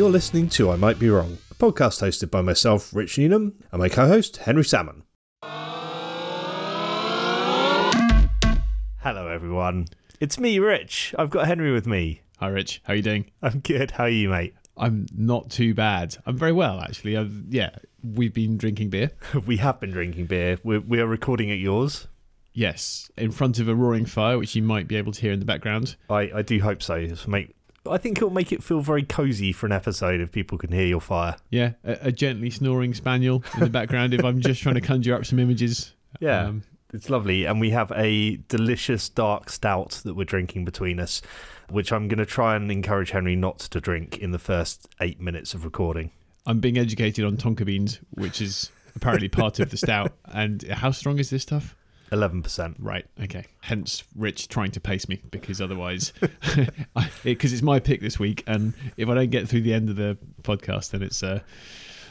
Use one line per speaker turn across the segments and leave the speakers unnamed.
You're listening to I Might Be Wrong, a podcast hosted by myself, Rich Newnham, and my co host, Henry Salmon. Hello, everyone. It's me, Rich. I've got Henry with me.
Hi, Rich. How are you doing?
I'm good. How are you, mate?
I'm not too bad. I'm very well, actually. I've, yeah, we've been drinking beer.
we have been drinking beer. We're, we are recording at yours.
Yes, in front of a roaring fire, which you might be able to hear in the background.
I, I do hope so. Make, I think it'll make it feel very cozy for an episode if people can hear your fire.
Yeah, a, a gently snoring spaniel in the background if I'm just trying to conjure up some images.
Yeah.
Um,
It's lovely. And we have a delicious dark stout that we're drinking between us, which I'm going to try and encourage Henry not to drink in the first eight minutes of recording.
I'm being educated on tonka beans, which is apparently part of the stout. And how strong is this stuff?
11%.
Right. Okay. Hence, Rich trying to pace me because otherwise, because it's my pick this week, and if I don't get through the end of the podcast, then it's uh,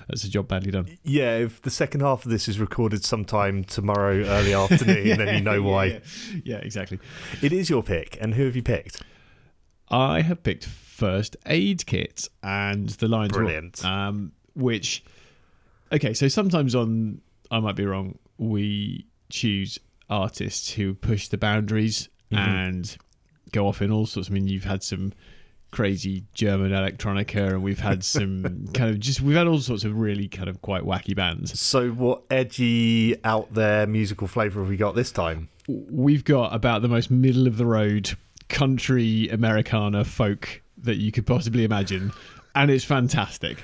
that's a job badly done.
Yeah, if the second half of this is recorded sometime tomorrow early afternoon, then you know why.
Yeah, yeah, exactly.
It is your pick. And who have you picked?
I have picked first aid kit and the Lions
Brilliant.
um, which okay. So sometimes on I might be wrong. We choose artists who push the boundaries
Mhm.
and go off in all sorts. I mean, you've had some crazy German electronica, and we've had some kind of just we've had all sorts of really kind of quite wacky bands.
So, what edgy, out there musical flavour have we got this time?
We've got about the most middle of the road country Americana folk that you could possibly imagine, and it's fantastic.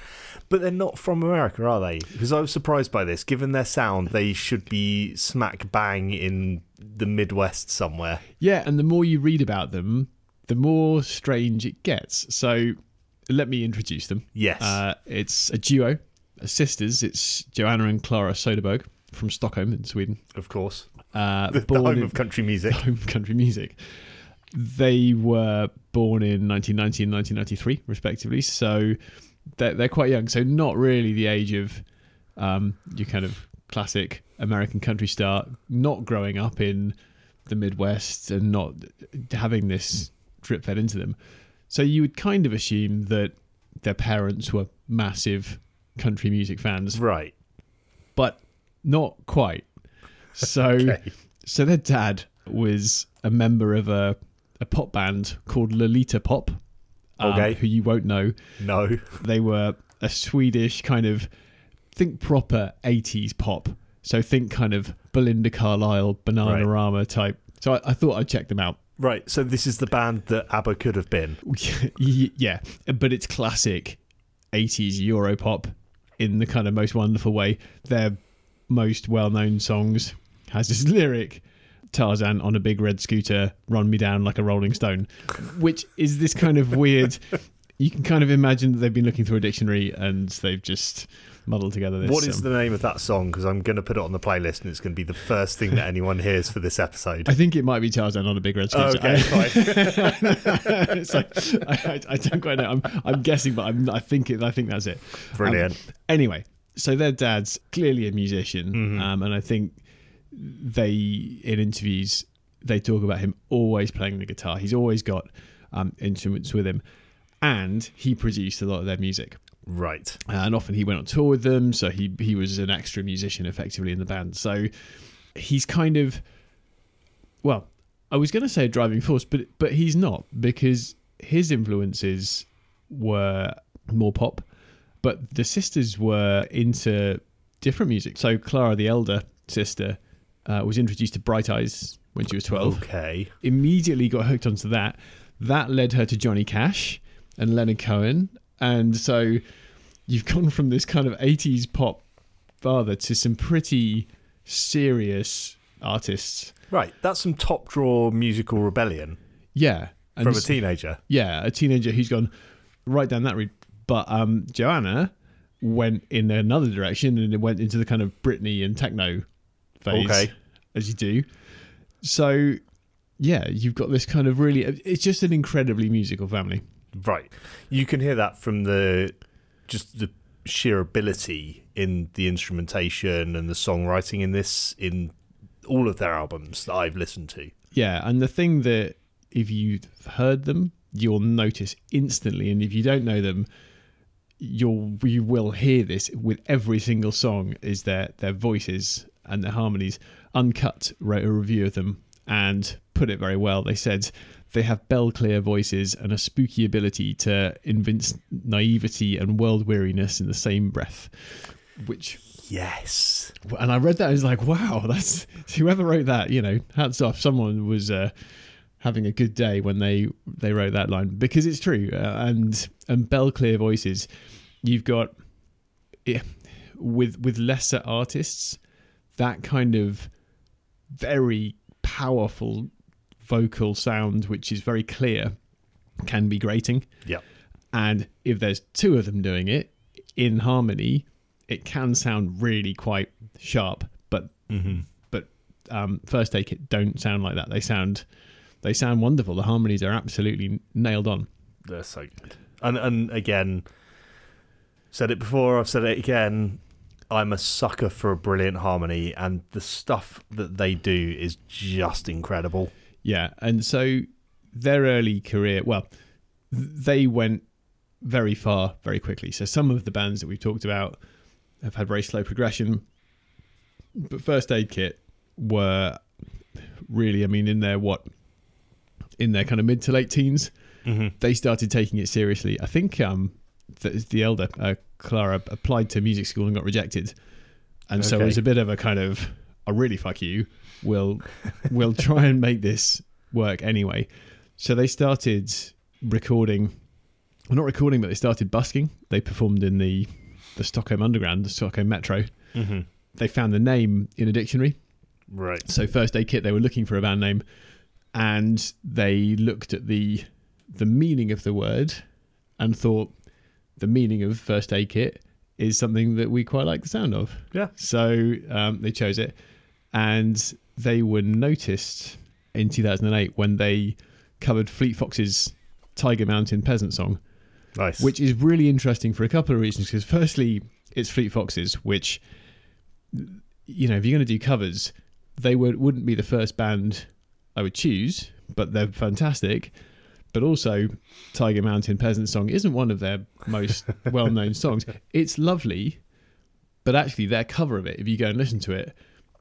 But they're not from America, are they? Because I was surprised by this. Given their sound, they should be smack bang in the Midwest somewhere.
Yeah, and the more you read about them, the more strange it gets. So let me introduce them.
Yes.
Uh, it's a duo, a sisters. It's Johanna and Klara Soderberg from Stockholm in Sweden.
of course.
Uh,
The, the home
in-
of country music.
home of country music. They were born in 1990 and 1993, respectively. So they're, they're quite young. So not really the age of um, your kind of classic American country star. Not growing up in the Midwest and not having this drip fed into them. So you would kind of assume that their parents were massive country music fans,
Right.
but not quite. So
Okay.
so their dad was a member of a, a pop band called Lolita Pop. Um,
Okay.
who you won't know.
No.
They were a Swedish kind of think proper 80s pop. So think kind of Belinda Carlisle, Bananarama type. So I, I thought I'd check them out.
Right. So this is the band that ABBA could have been.
yeah, but it's classic 80s Europop in the kind of most wonderful way. Their most well known songs has this lyric Tarzan on a big red scooter, run me down like a rolling stone, which is this kind of weird. You can kind of imagine that they've been looking through a dictionary and they've just muddled together this.
What is
um,
the name of that song? Because I'm going to put it on the playlist and it's going to be the first thing that anyone hears for this episode.
I think it might be Tarzan on a big red scooter.
Okay,
it's like, I, I, don't quite know. I'm, I'm guessing, but I'm, I think it, I think that's it.
Brilliant.
Anyway, so their dad's clearly a musician,
Mhm.
um, and I think they in interviews they talk about him always playing the guitar. He's always got um, instruments with him, and he produced a lot of their music.
right.
Uh, and often he went on tour with them, so he he was an extra musician effectively in the band. So he's kind of well, I was going to say a driving force, but but he's not because his influences were more pop, but the sisters were into different music. So Klara, the elder sister, uh, was introduced to Bright Eyes when she was twelve
Okay.
immediately got hooked onto that. That led her to Johnny Cash and Leonard Cohen. And so you've gone from this kind of 80s pop father to some pretty serious artists.
Right. That's some top draw musical rebellion
Yeah. And
from a teenager.
yeah, a teenager who's gone right down that route. But um, Johanna went in another direction and it went into the kind of Britney and techno phase,
Okay.
as you do. So, yeah, you've got this kind of really, it's just an incredibly musical family.
Right. You can hear that from the just the sheer ability in the instrumentation and the songwriting in this in all of their albums that I've listened to.
Yeah, and the thing that if you've heard them, you'll notice instantly, and if you don't know them, you'll you will hear this with every single song is their their voices and their harmonies. Uncut wrote a review of them and put it very well. They said they have bell clear voices and a spooky ability to evince naivety and world weariness in the same breath. Which
Yes.
and I read that I was like, wow, that's whoever wrote that. You know, hats off. Someone was uh, having a good day when they they wrote that line because it's true. Uh, and and bell clear voices, you've got yeah, with with lesser artists, that kind of very powerful vocal sound, which is very clear, can be grating.
Yep.
And if there's two of them doing it in harmony, it can sound really quite sharp. But
Mm-hmm.
but um, First Aid Kit don't sound like that. They sound they sound wonderful. The harmonies are absolutely nailed on.
They're so good. And and again, said it before. I've said it again. I'm a sucker for a brilliant harmony, and the stuff that they do is just incredible.
Yeah, and so their early career, well, they went very far very quickly. So some of the bands that we've talked about have had very slow progression, but First Aid Kit were really, I mean, in their what, in their kind of mid to late teens,
Mm-hmm.
they started taking it seriously. I think um, the, the elder uh, Klara applied to music school and got rejected, and so it was a bit of a kind of, "I really fuck you." We'll we'll try and make this work anyway. So they started recording, well, not recording, but they started busking. They performed in the the Stockholm Underground, the Stockholm Metro.
Mm-hmm.
They found the name in a dictionary.
Right.
So first aid kit, they were looking for a band name, and they looked at the the meaning of the word and thought the meaning of first aid kit is something that we quite like the sound of.
Yeah.
So um, they chose it, and they were noticed in 2008 when they covered Fleet Foxes' Tiger Mountain Peasant Song
Nice.
which is really interesting for a couple of reasons. Because firstly, it's Fleet Foxes, which you know, if you're going to do covers, they would wouldn't be the first band I would choose, but they're fantastic. But also, Tiger Mountain Peasant Song isn't one of their most well-known songs. It's lovely, but actually, their cover of it, if you go and listen to it,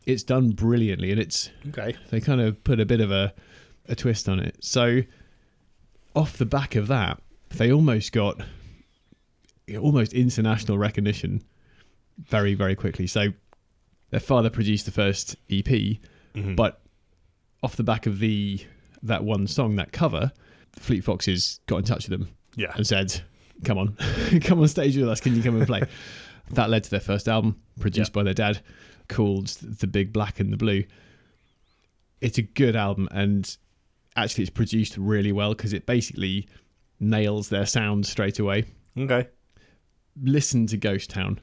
it's done brilliantly, and it's
okay.
they kind of put a bit of a, a twist on it. So, off the back of that, they almost got almost international recognition very, very quickly. So, their father produced the first EP,
Mhm.
but off the back of the that one song, that cover, Fleet Foxes got in touch with them
yeah.
and said, "Come on, come on stage with us. Can you come and play?" that led to their first album, produced by their dad, called "The Big Black and the Blue." It's a good album, and actually, it's produced really well because it basically nails their sound straight away.
Okay.
Listen to Ghost Town.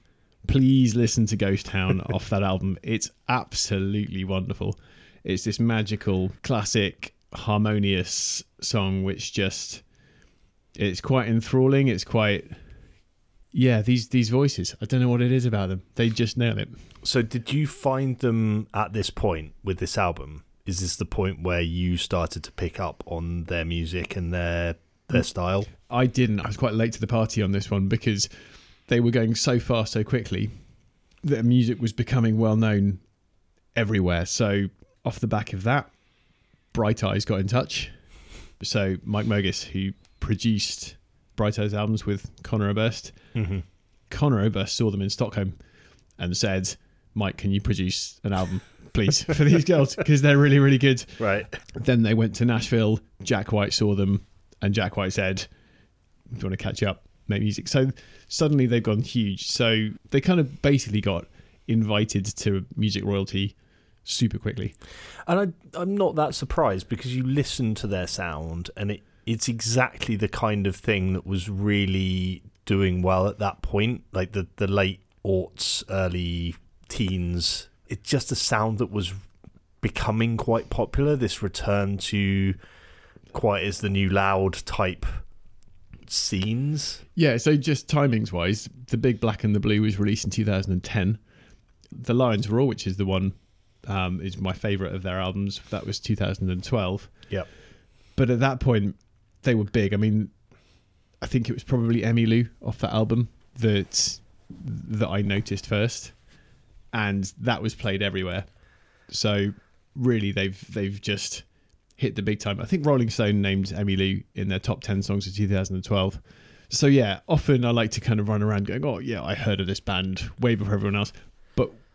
Please listen to Ghost Town off that album. It's absolutely wonderful. It's this magical, classic, harmonious song which just it's quite enthralling. It's quite yeah, these these voices. I don't know what it is about them. They just nail it.
So, did you find them at this point with this album? Is this the point where you started to pick up on their music and their their style?
I didn't. I was quite late to the party on this one because they were going so fast so quickly that their music was becoming well known everywhere. So off the back of that, Bright Eyes got in touch. So Mike Mogis, who produced Bright Eyes albums with Conor Oberst,
Mm-hmm.
Conor Oberst saw them in Stockholm and said, "Mike, can you produce an album, please, for these girls because they're really, really good."
Right.
Then they went to Nashville. Jack White saw them, and Jack White said, "Do you want to catch up, make music?" So suddenly they've gone huge. So they kind of basically got invited to music royalty super quickly.
And I, I'm not that surprised because you listen to their sound and it, it's exactly the kind of thing that was really doing well at that point, like the, the late aughts, early teens. It's just a sound that was becoming quite popular. This return to quite as the new loud type scenes.
Yeah. So just timings wise, the Big Black and the Blue was released in 2010. The Lions Roar, which is the one, um, is my favorite of their albums. That was 2012.
Yep.
But at that point, they were big. I mean, I think it was probably Emmylou off that album that that I noticed first, and that was played everywhere. So really, they've they've just hit the big time. I think Rolling Stone named Emmylou in their top ten songs of 2012. So yeah, often I like to kind of run around going, "Oh yeah, I heard of this band way before everyone else."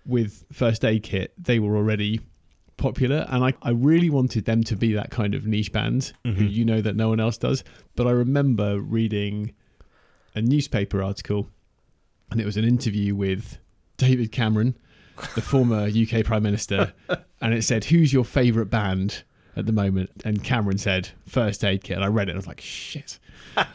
With First Aid Kit, they were already popular, and I, I really wanted them to be that kind of niche band who
Mhm.
you know that no one else does. But I remember reading a newspaper article, and it was an interview with David Cameron, the former UK Prime Minister, and it said, "Who's your favourite band at the moment?" And Cameron said, First Aid Kit." And I read it, and I was like, "Shit,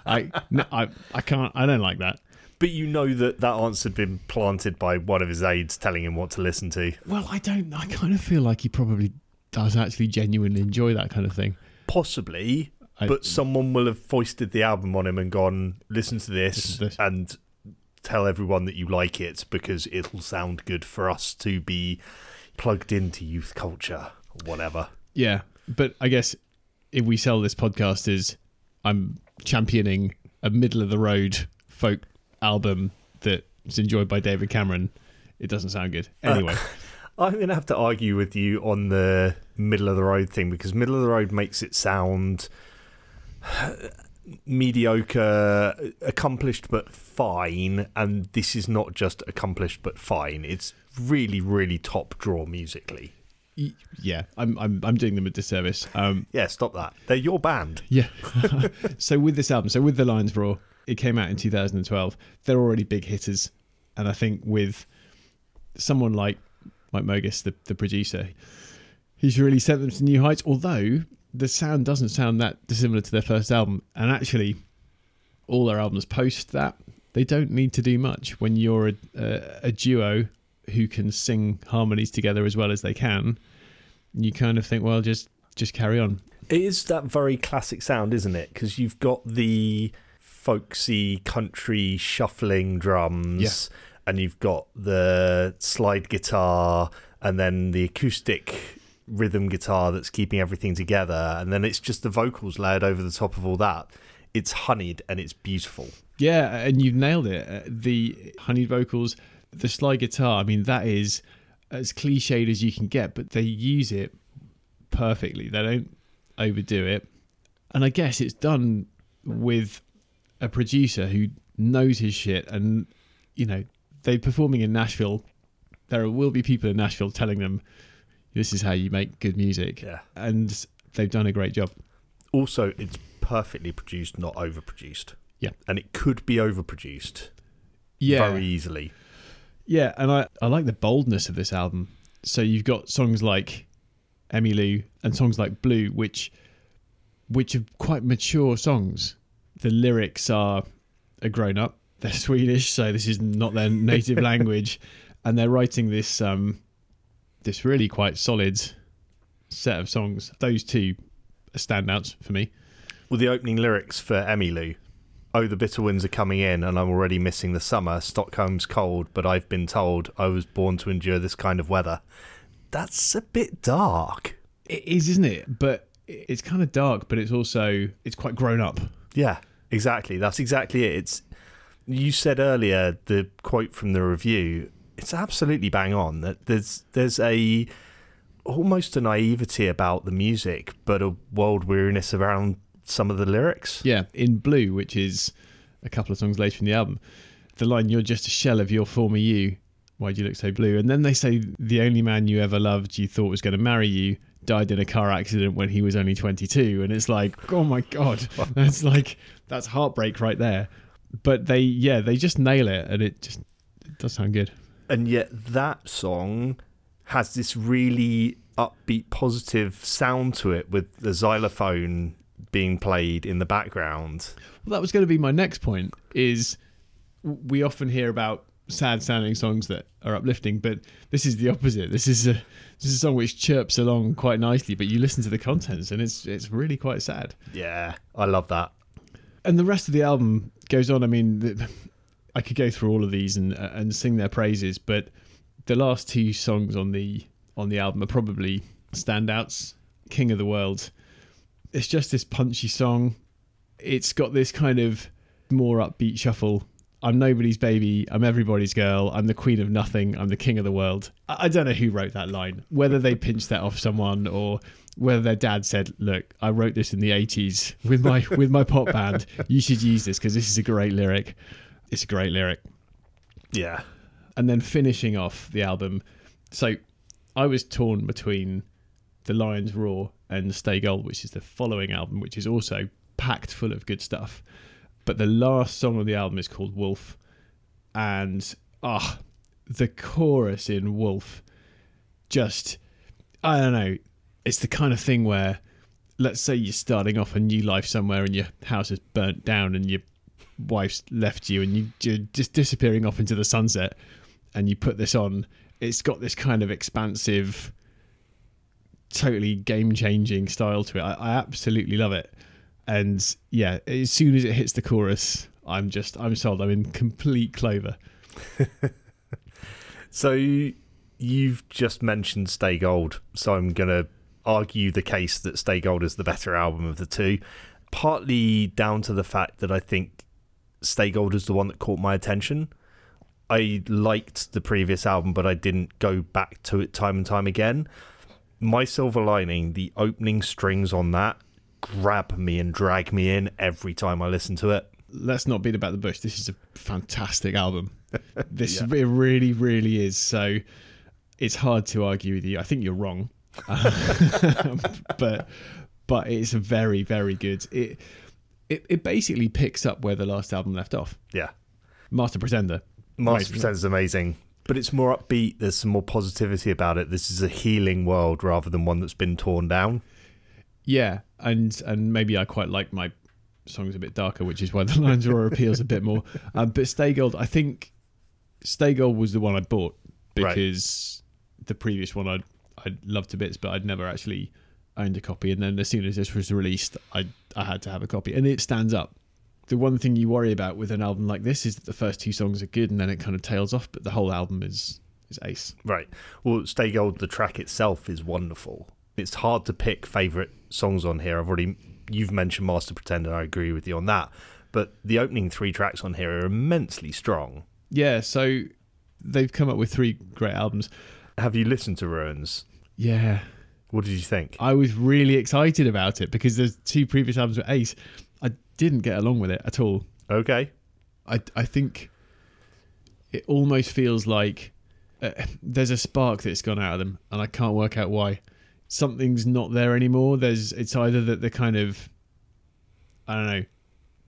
I, no, I, I can't, I don't like that."
But you know that that answer had been planted by one of his aides telling him what to listen to.
Well, I don't. I kind of feel like he probably does actually genuinely enjoy that kind of thing.
Possibly,
I,
but someone will have foisted the album on him and gone, listen to this,
Listen to this.
and tell everyone that you like it because it'll sound good for us to be plugged into youth culture or whatever.
yeah, but I guess if we sell this podcast as I'm championing a middle of the road folk album that's enjoyed by David Cameron, it doesn't sound good. Anyway,
I'm going to have to argue with you on the middle of the road thing because middle of the road makes it sound mediocre, accomplished but fine, and this is not just accomplished but fine. It's really, really top draw musically.
yeah, I'm I'm I'm doing them a disservice. Um,
Yeah, stop that. They're your band.
Yeah. so with this album, so with the Lions Roar, it came out in 2012. They're already big hitters, and I think with someone like Mike Mogis, the the producer, he's really sent them to new heights. Although the sound doesn't sound that dissimilar to their first album, and actually, all their albums post that they don't need to do much when you're a a, a duo who can sing harmonies together as well as they can. You kind of think, well, just just carry on.
It is that very classic sound, isn't it? Because you've got the folksy country shuffling drums, and you've got the slide guitar, and then the acoustic rhythm guitar that's keeping everything together, and then it's just the vocals layered over the top of all that. It's honeyed and it's beautiful.
Yeah, and you've nailed it. Uh, The honeyed vocals, the slide guitar. I mean, that is as cliched as you can get, but they use it perfectly. They don't overdo it, and I guess it's done with a producer who knows his shit. And you know, they're performing in Nashville. There will be people in Nashville telling them, "This is how you make good music,"
Yeah.
and they've done a great job.
Also, it's perfectly produced, not overproduced.
Yeah.
And it could be overproduced
Yeah,
very easily.
Yeah, and I, I like the boldness of this album. So you've got songs like Emmylou and songs like Blue, which which are quite mature songs. The lyrics are are grown up. They're Swedish, so this is not their native language, and they're writing this um this really quite solid set of songs. Those two are standouts for me.
Well, the opening lyrics for Emmylou. Oh, the bitter winds are coming in, and I'm already missing the summer. Stockholm's cold, but I've been told I was born to endure this kind of weather. That's a bit dark.
It is, isn't it? But it's kind of dark, but it's also it's quite grown up.
Yeah, exactly. That's exactly it. It's you said earlier the quote from the review. It's absolutely bang on. That there's there's a almost a naivety about the music, but a world weariness around some of the lyrics.
Yeah, in Blue, which is a couple of songs later in the album, the line "You're just a shell of your former you." Why do you look so blue? And then they say the only man you ever loved, you thought was going to marry you, died in a car accident when he was only 22. And it's like, oh my god, that's like that's heartbreak right there. But they, yeah, they just nail it, and it just it does sound good.
and yet that song has this really upbeat positive sound to it with the xylophone being played in the background
Well, that was going to be my next point. Is we often hear about sad sounding songs that are uplifting, but this is the opposite. This is a this is a song which chirps along quite nicely, but you listen to the contents and it's it's really quite sad.
yeah i love that
And the rest of the album goes on. I mean, the, I could go through all of these and uh, and sing their praises, but the last two songs on the on the album are probably standouts. King of the World. It's just this punchy song. It's got this kind of more upbeat shuffle I'm nobody's baby. I'm everybody's girl. I'm the queen of nothing. I'm the king of the world. I, I don't know who wrote that line, whether they pinched that off someone or whether their dad said, "Look, I wrote this in the '80s with my with my pop band. You should use this because this is a great lyric. It's a great lyric."
Yeah.
And then finishing off the album, so I was torn between the Lions Roar and Stay Gold, which is the following album, which is also packed full of good stuff. But the last song on the album is called Wolf, and ah, the chorus in Wolf, just I don't know. It's the kind of thing where, let's say you're starting off a new life somewhere and your house is burnt down and your wife's left you and you, you're just disappearing off into the sunset, and you put this on. It's got this kind of expansive, totally game changing style to it. I, I absolutely love it and yeah, as soon as it hits the chorus, I'm just I'm sold. I'm in complete clover.
so you've just mentioned Stay Gold, so I'm gonna argue the case that Stay Gold is the better album of the two, partly down to the fact that I think Stay Gold is the one that caught my attention. I liked the previous album, but I didn't go back to it time and time again. My Silver Lining, the opening strings on that grab me and drag me in every time I listen to it.
Let's not beat about the bush. This is a fantastic album. This yeah. it really, really is. So it's hard to argue with you. I think you're wrong, but but it's very, very good. It, it it basically picks up where the last album left off.
Yeah,
Master Pretender.
Master Pretender is amazing but it's more upbeat. There's some more positivity about it. This is a healing world rather than one that's been torn down.
Yeah, and and maybe I quite like my songs a bit darker, which is why the Lions Roar appeals a bit more. Um, but Stay Gold, I think Stay Gold was the one I bought because right. the previous one I I loved to bits, but I'd never actually owned a copy. And then as soon as this was released, I I had to have a copy, and it stands up. The one thing you worry about with an album like this is that the first two songs are good, and then it kind of tails off, but the whole album is is ace.
Right. Well, Stay Gold, the track itself is wonderful. It's hard to pick favorite songs on here. I've already you've mentioned Master Pretender. I agree with you on that. But the opening three tracks on here are immensely strong.
Yeah, so they've come up with three great albums.
Have you listened to Ruins?
Yeah.
What did you think?
I was really excited about it because the two previous albums were ace. I didn't get along with it at all.
Okay.
I I think it almost feels like uh, there's a spark that's gone out of them, and I can't work out why something's not there anymore. There's it's either that the kind of I don't know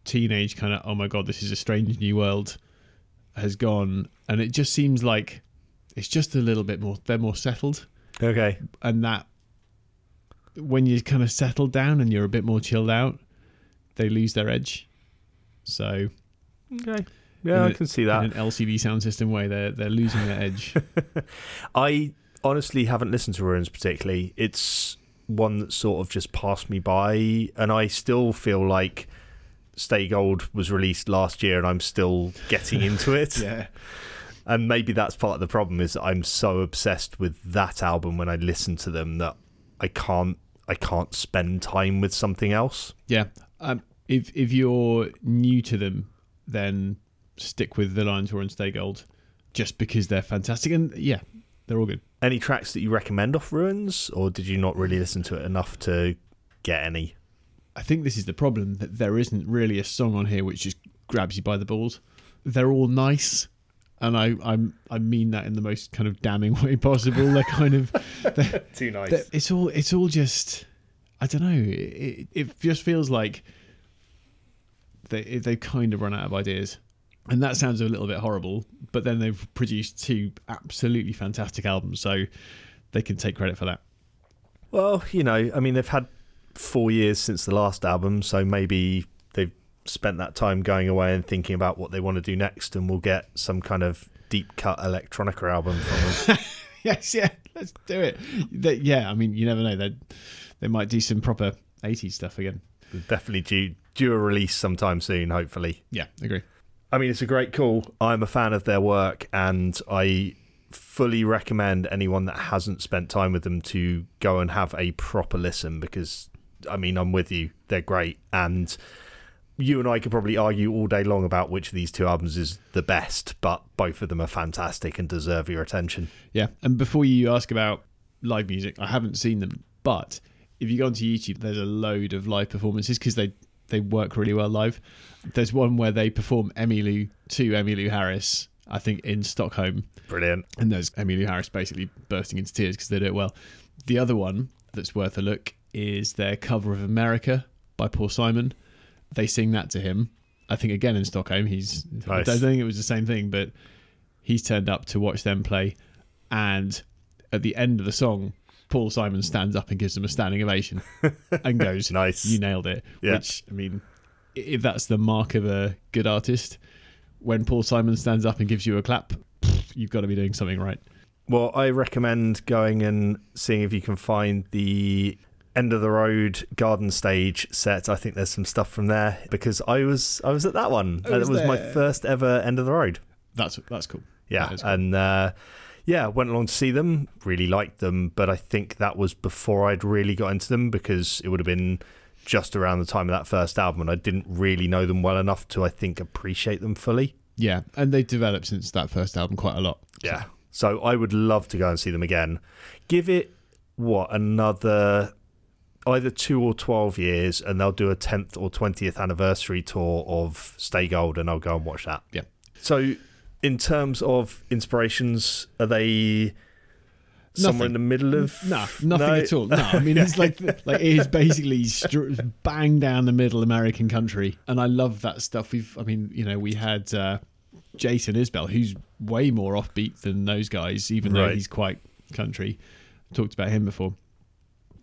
teenage kind of oh my god this is a strange new world has gone, and it just seems like it's just a little bit more they're more settled.
Okay,
and that when you kind of settle down and you're a bit more chilled out, they lose their edge. So
okay. Yeah, I
a,
can see that.
In an LCD sound system way, they're they're losing their edge.
I honestly haven't listened to Ruins particularly. It's one that sort of just passed me by, and I still feel like Stay Gold was released last year, and I'm still getting into it.
yeah.
And maybe that's part of the problem is I'm so obsessed with that album when I listen to them that I can't I can't spend time with something else.
Yeah. Um, if if you're new to them, then stick with the Lions Roar and Stay Gold, just because they're fantastic. And yeah, they're all good.
Any tracks that you recommend off Ruins, or did you not really listen to it enough to get any?
I think this is the problem that there isn't really a song on here which just grabs you by the balls. They're all nice, and I I'm, I mean that in the most kind of damning way possible. They're kind of
they're, too nice.
It's all it's all just I don't know. It, it just feels like they they kind of run out of ideas and that sounds a little bit horrible, but then they've produced two absolutely fantastic albums, so they can take credit for that.
Well, you know, I mean, they've had four years since the last album, so maybe they've spent that time going away and thinking about what they want to do next, and we'll get some kind of deep cut electronica album from them.
yes, yeah, let's do it. They, yeah, I mean, you never know. They they might do some proper 80s stuff again.
Definitely due due a release sometime soon, hopefully.
Yeah, agree.
I mean, it's a great call. I'm a fan of their work, and I fully recommend anyone that hasn't spent time with them to go and have a proper listen because, I mean, I'm with you. They're great. And you and I could probably argue all day long about which of these two albums is the best, but both of them are fantastic and deserve your attention.
Yeah, and before you ask about live music, I haven't seen them, but if you go onto YouTube, there's a load of live performances because they they work really well live. There's one where they perform Emmylou to Emmylou Harris, I think in Stockholm,
Brilliant.
and there's Emmylou Harris basically bursting into tears because they do it well. The other one that's worth a look is their cover of America by Paul Simon. They sing that to him. I think again in Stockholm. He's I don't think it was the same thing, but he's turned up to watch them play, and at the end of the song, Paul Simon stands up and gives them a standing ovation and goes,
Nice.
"You nailed it."
Yeah.
Which I mean, if that's the mark of a good artist, when Paul Simon stands up and gives you a clap, you've got to be doing something right.
Well, I recommend going and seeing if you can find the end of the road garden stage set. I think there's some stuff from there because I was I was at that one.
I
That
was
was my first ever end of the road.
That's that's cool.
Yeah,
That is cool.
and uh, yeah, went along to see them. Really liked them, but I think that was before I'd really got into them because it would have been just around the time of that first album, and I didn't really know them well enough to I think appreciate them fully.
Yeah, and they've developed since that first album quite a lot.
Yeah. So I would love to go and see them again. Give it what another either two or twelve years, and they'll do a tenth or twentieth anniversary tour of Stay Gold, and I'll go and watch that.
Yeah.
So, in terms of inspirations, are they somewhere in the middle of?
No, nothing
No?
at all. No, I mean it's like like it is basically str- bang down the middle American country, and I love that stuff. We've, I mean, you know, we had uh, Jason Isbell, who's way more offbeat than those guys, even though he's quite country. Talked about him before,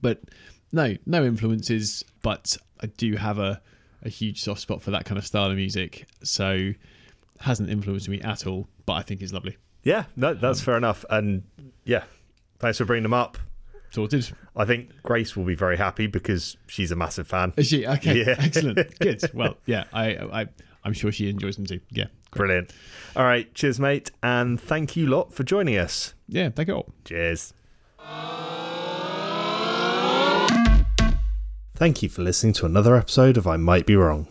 but no, no influences. But I do have a a huge soft spot for that kind of style of music, so hasn't influenced me at all. But I think it's lovely.
Yeah, no, that's
Um,
fair enough. And yeah, thanks for bringing them up.
Sorted.
I think Grace will be very happy because she's a massive fan.
Is she okay?
Yeah.
Excellent. Good. Well, yeah, I, I, I'm sure she enjoys them too. Yeah. Great.
Brilliant. All right, cheers, mate, and thank you lot for joining us.
Yeah. Thank you all.
Cheers. Thank you for listening to another episode of I Might Be Wrong.